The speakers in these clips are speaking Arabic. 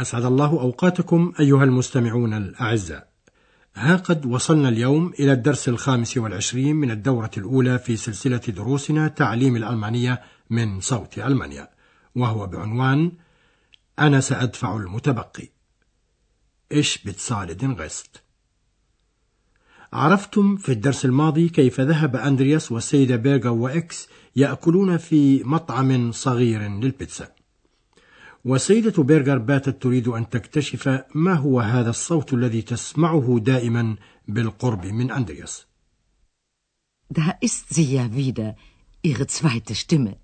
أسعد الله أوقاتكم أيها المستمعون الأعزاء. ها قد وصلنا اليوم إلى الدرس الخامس والعشرين من الدورة الأولى في سلسلة دروسنا تعليم الألمانية من صوت ألمانيا وهو بعنوان أنا سأدفع المتبقي. إيش بتسالدن غست عرفتم في الدرس الماضي كيف ذهب أندرياس والسيدة بيرغا وإكس يأكلون في مطعم صغير للبيتزا. والسيدة بيرغر باتت تريد أن تكتشف ما هو هذا الصوت الذي تسمعه دائما بالقرب من أندرياس. Da ist sie ja wieder, ihre zweite Stimme.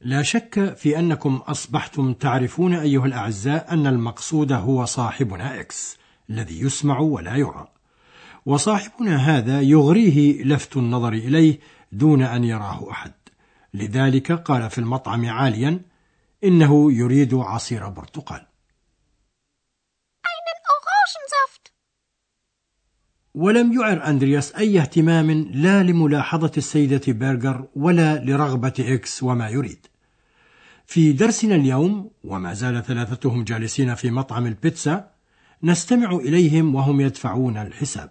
لا شك في أنكم أصبحتم تعرفون أيها الأعزاء أن المقصود هو صاحبنا إكس الذي يسمع ولا يرى. وصاحبنا هذا يغريه لفت النظر إليه دون أن يراه أحد. لذلك قال في المطعم عاليا إنه يريد عصير برتقال. ولم يعر أندرياس أي اهتمام لا لملاحظة السيدة بيرغر ولا لرغبة إكس وما يريد. في درسنا اليوم وما زال ثلاثتهم جالسين في مطعم البيتزا نستمع إليهم وهم يدفعون الحساب.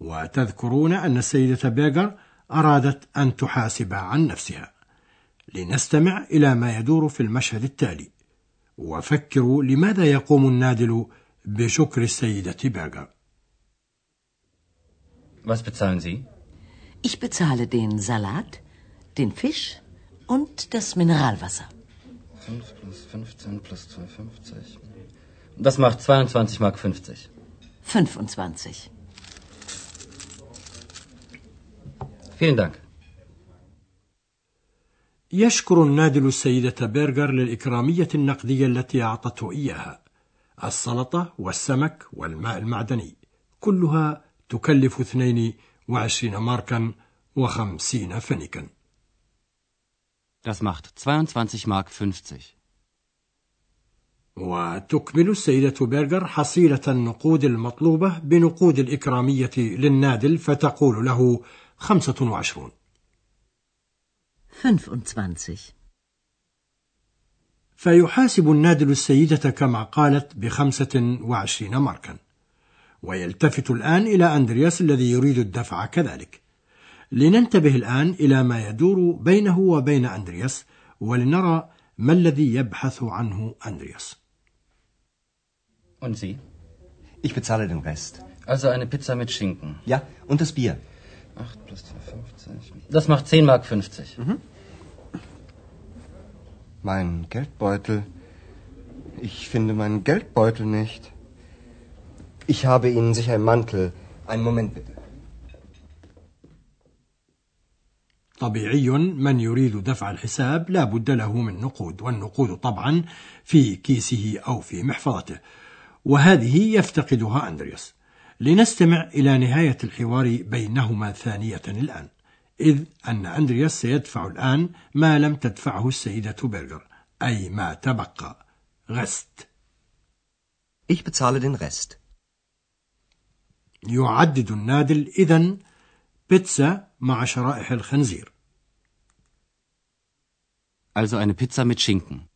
وتذكرون أن السيدة بيغر أرادت أن تحاسب عن نفسها. لنستمع إلى ما يدور في المشهد التالي وفكروا لماذا يقوم النادل بشكر السيدة بيرغر Was bezahlen Sie? Ich bezahle den Salat, den Fisch und das Mineralwasser. 5 plus 15 plus 2,50. Das macht 22 Mark 50. 25. Vielen Dank. يشكر النادل السيدة بيرغر للإكرامية النقدية التي أعطته إياها. السلطة والسمك والماء المعدني كلها تكلف 22 ماركا وخمسين فنكا. Das macht 22 Mark 50. وتكمل السيدة بيرغر حصيلة النقود المطلوبة بنقود الإكرامية للنادل فتقول له 25 25. فيحاسب النادل السيدة كما قالت بخمسة وعشرين ماركا ويلتفت الآن إلى أندرياس الذي يريد الدفع كذلك لننتبه الآن إلى ما يدور بينه وبين أندرياس ولنرى ما الذي يبحث عنه أندرياس Und Sie? Ich bezahle den Rest. Also eine Pizza mit Schinken. Ja, und das Bier. 8 plus 2,50. Das macht 10 Mark 50. Mein Geldbeutel. Ich finde meinen Geldbeutel nicht. Ich habe Ihnen sicher im Mantel. Einen Moment bitte. طبيعي من يريد دفع الحساب لا بد له من نقود والنقود طبعا في كيسه أو في محفظته وهذه يفتقدها أندرياس لنستمع إلى نهاية الحوار بينهما ثانية الآن إذ أن أندرياس سيدفع الآن ما لم تدفعه السيدة بيرغر أي ما تبقى غست Ich bezahle den Rest. يعدد النادل إذن بيتزا مع شرائح الخنزير Also eine Pizza mit Schinken.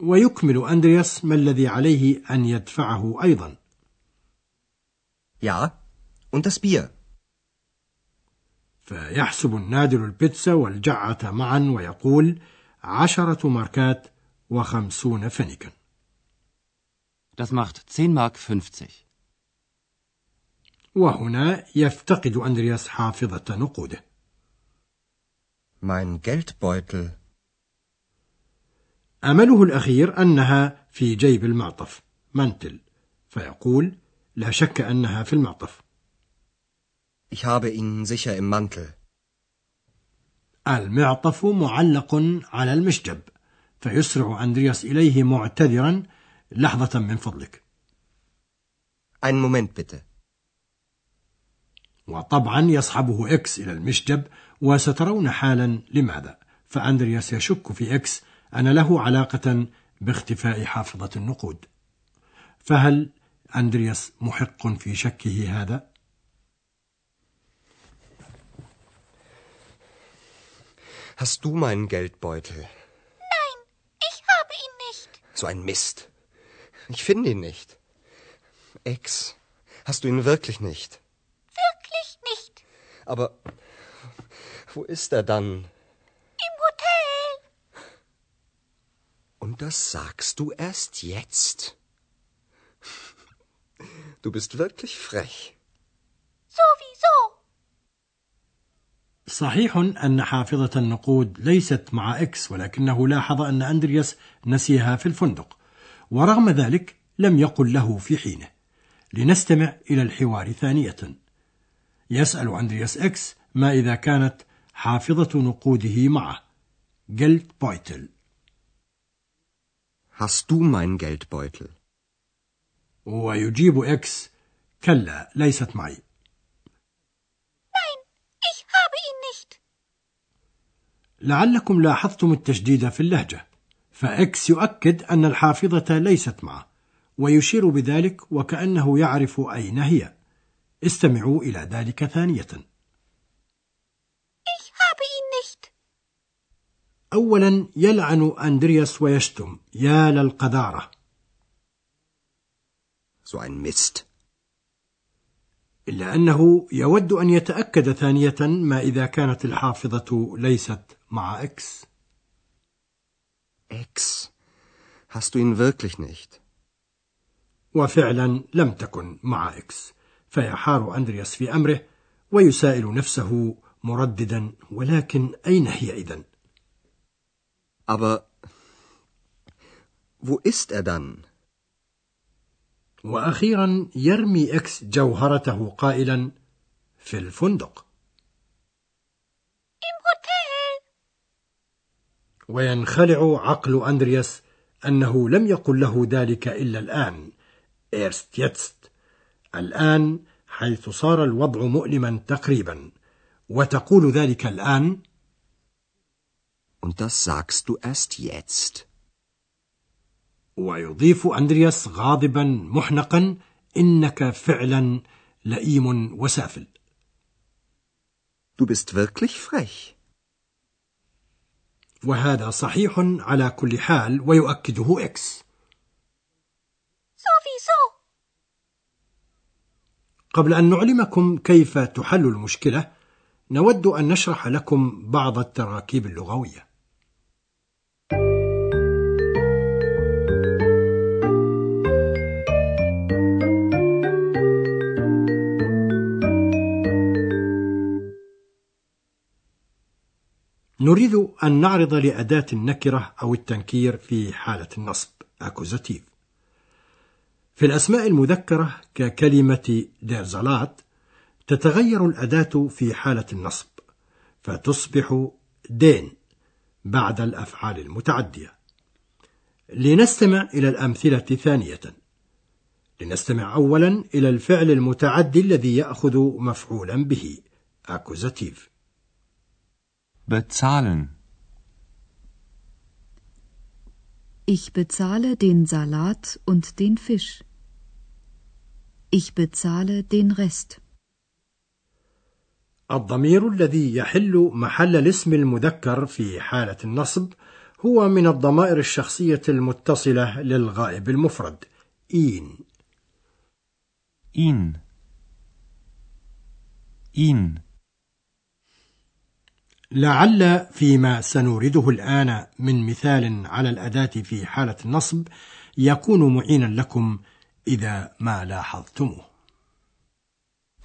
ويكمل أندرياس ما الذي عليه أن يدفعه أيضا Ja, und das Bier. فيحسب النادل البيتزا والجعة معا ويقول عشرة ماركات وخمسون فنكا Das macht 10 Mark 50. وهنا يفتقد أندرياس حافظة نقوده Mein Geldbeutel. أمله الأخير أنها في جيب المعطف منتل فيقول لا شك أنها في المعطف Ich habe ihn sicher im Mantel. المعطف معلق على المشجب فيسرع أندرياس إليه معتذرا لحظة من فضلك Einen Moment bitte. وطبعا يصحبه إكس إلى المشجب وسترون حالا لماذا فأندرياس يشك في إكس أن له علاقة باختفاء حافظة النقود فهل أندرياس محق في شكه هذا؟ Hast du meinen Geldbeutel? Nein, ich habe ihn nicht. So ein Mist. Ich finde ihn nicht. Ex, hast du ihn wirklich nicht? Wirklich nicht. Aber wo ist er dann? Im Hotel. Und das sagst du erst jetzt? Du bist wirklich frech. Sowieso. صحيح أن حافظة النقود ليست مع إكس ولكنه لاحظ أن أندرياس نسيها في الفندق ورغم ذلك لم يقل له في حينه لنستمع إلى الحوار ثانية يسأل أندرياس إكس ما إذا كانت حافظة نقوده معه Geldbeutel Hast du meinen Geldbeutel? ويجيب إكس كلا ليست معي. Nein, ich habe ihn nicht. لعلكم لاحظتم التشديد في اللهجة. فإكس يؤكد أن الحافظة ليست معه ويشير بذلك وكأنه يعرف أين هي. استمعوا إلى ذلك ثانية. Ich habe ihn nicht. أولا يلعن أندرياس ويشتم. يا للقذارة. So ein Mist. إلا أنه يود أن يتأكد ثانية ما إذا كانت الحافظة ليست مع إكس Ex, hast du ihn wirklich nicht? وفعلا لم تكن مع إكس فيحار أندرياس في أمره ويسائل نفسه مرددا ولكن أين هي إذن؟ Aber wo ist er dann? وأخيرا يرمي إكس جوهرته قائلا في الفندق. وينخلع عقل أندرياس أنه لم يقل له ذلك إلا الآن إيرست يتست الآن حيث صار الوضع مؤلما تقريبا وتقول ذلك الآن Und das sagst du erst jetzt. ويضيف أندرياس غاضبا محنقا إنك فعلا لئيم وسافل Du bist wirklich frech. وهذا صحيح على كل حال ويؤكده إكس. قبل أن نعلمكم كيف تحل المشكلة نود أن نشرح لكم بعض التراكيب اللغوية نريد أن نعرض لأداة النكرة أو التنكير في حالة النصب Akkusativ. في الأسماء المذكرة ككلمة der Salat تتغير الأداة في حالة النصب فتصبح دين بعد الأفعال المتعدية. لنستمع إلى الأمثلة ثانية. لنستمع أولا إلى الفعل المتعدي الذي يأخذ مفعولا به أكوزاتيف. Bezahlen. Ich bezahle den Salat und den Fisch. Ich bezahle den Rest. الضمير الذي يحل محل الاسم المذكر في حالة النصب هو من الضمائر الشخصية المتصلة للغائب المفرد إين Ihn. Ihn. لعل فيما سنورده الآن من مثال على الأداة في حالة النصب يكون معينا لكم إذا ما لاحظتموه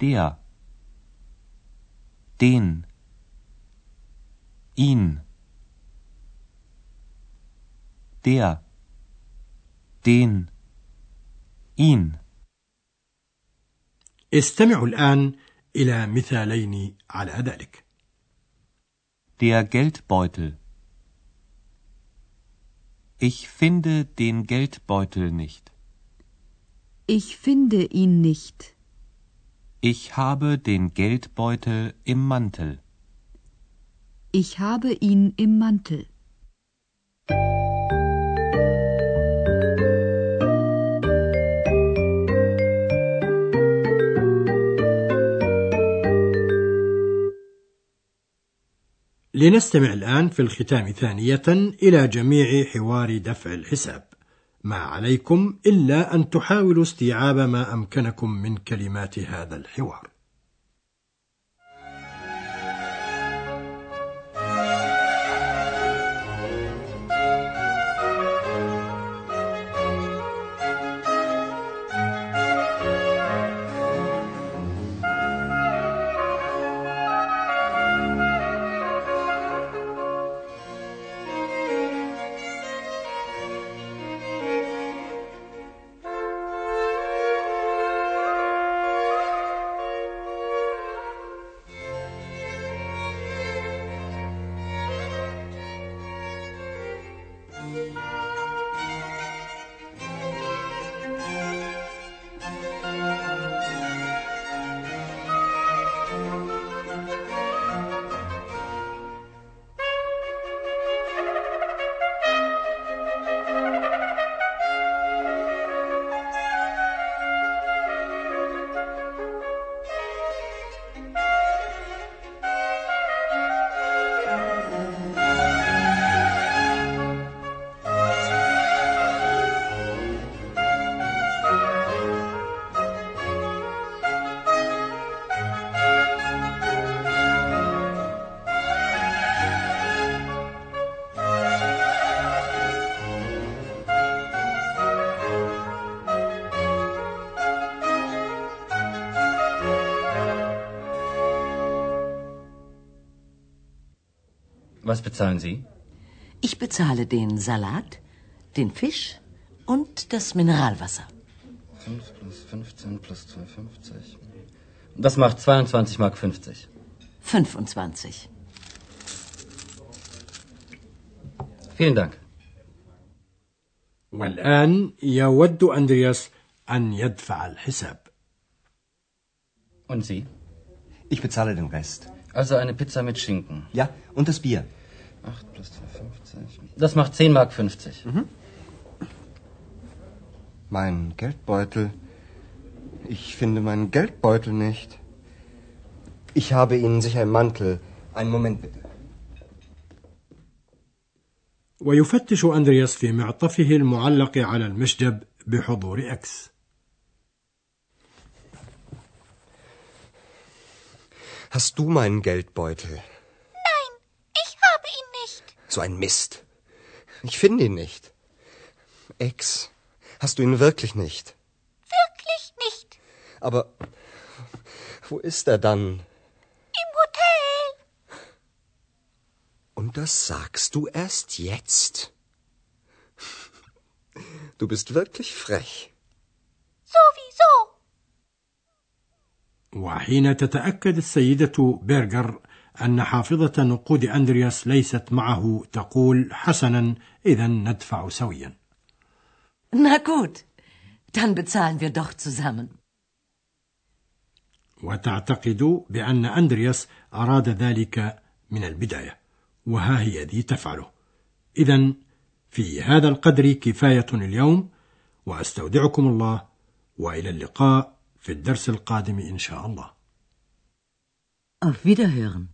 Der. Den. Ihn. Der. Den. Ihn. استمعوا الآن إلى مثالين على ذلك Der Geldbeutel. Ich finde den Geldbeutel nicht. Ich finde ihn nicht. Ich habe den Geldbeutel im Mantel. Ich habe ihn im Mantel. لنستمع الآن في الختام ثانية إلى جميع حوار دفع الحساب. ما عليكم إلا أن تحاولوا استيعاب ما أمكنكم من كلمات هذا الحوار. Was bezahlen Sie? Ich bezahle den Salat, den Fisch und das Mineralwasser. 5 plus 15 plus 2,50. Das macht 22 Mark 50. 25. Vielen Dank. والآن يود أندرياس أن يدفع الحساب Und Sie? Ich bezahle den Rest. Also eine Pizza mit Schinken. Ja, und das Bier. 8 plus 2,50. Das macht 10 Mark 50. Mein Geldbeutel. Ich finde meinen Geldbeutel nicht. Ich habe Ihnen sicher im Mantel. Einen Moment bitte. ويفتش أندرياس في معطفه المعلق على المشجب بحضور إكس Hast du meinen Geldbeutel? So ein Mist. Ich finde ihn nicht. Ex, hast du ihn wirklich nicht? Wirklich nicht. Aber wo ist er dann? Im Hotel. Und das sagst du erst jetzt? Du bist wirklich frech. Sowieso. وحين تتأكد السيدة بيرغر أن حافظة نقود أندرياس ليست معه تقول حسنا إذا ندفع سويا Na gut, dann bezahlen wir doch zusammen. وتعتقد بأن أندرياس أراد ذلك من البداية وها هي ذي تفعله إذا في هذا القدر كفاية اليوم وأستودعكم الله وإلى اللقاء في الدرس القادم إن شاء الله Auf Wiederhören.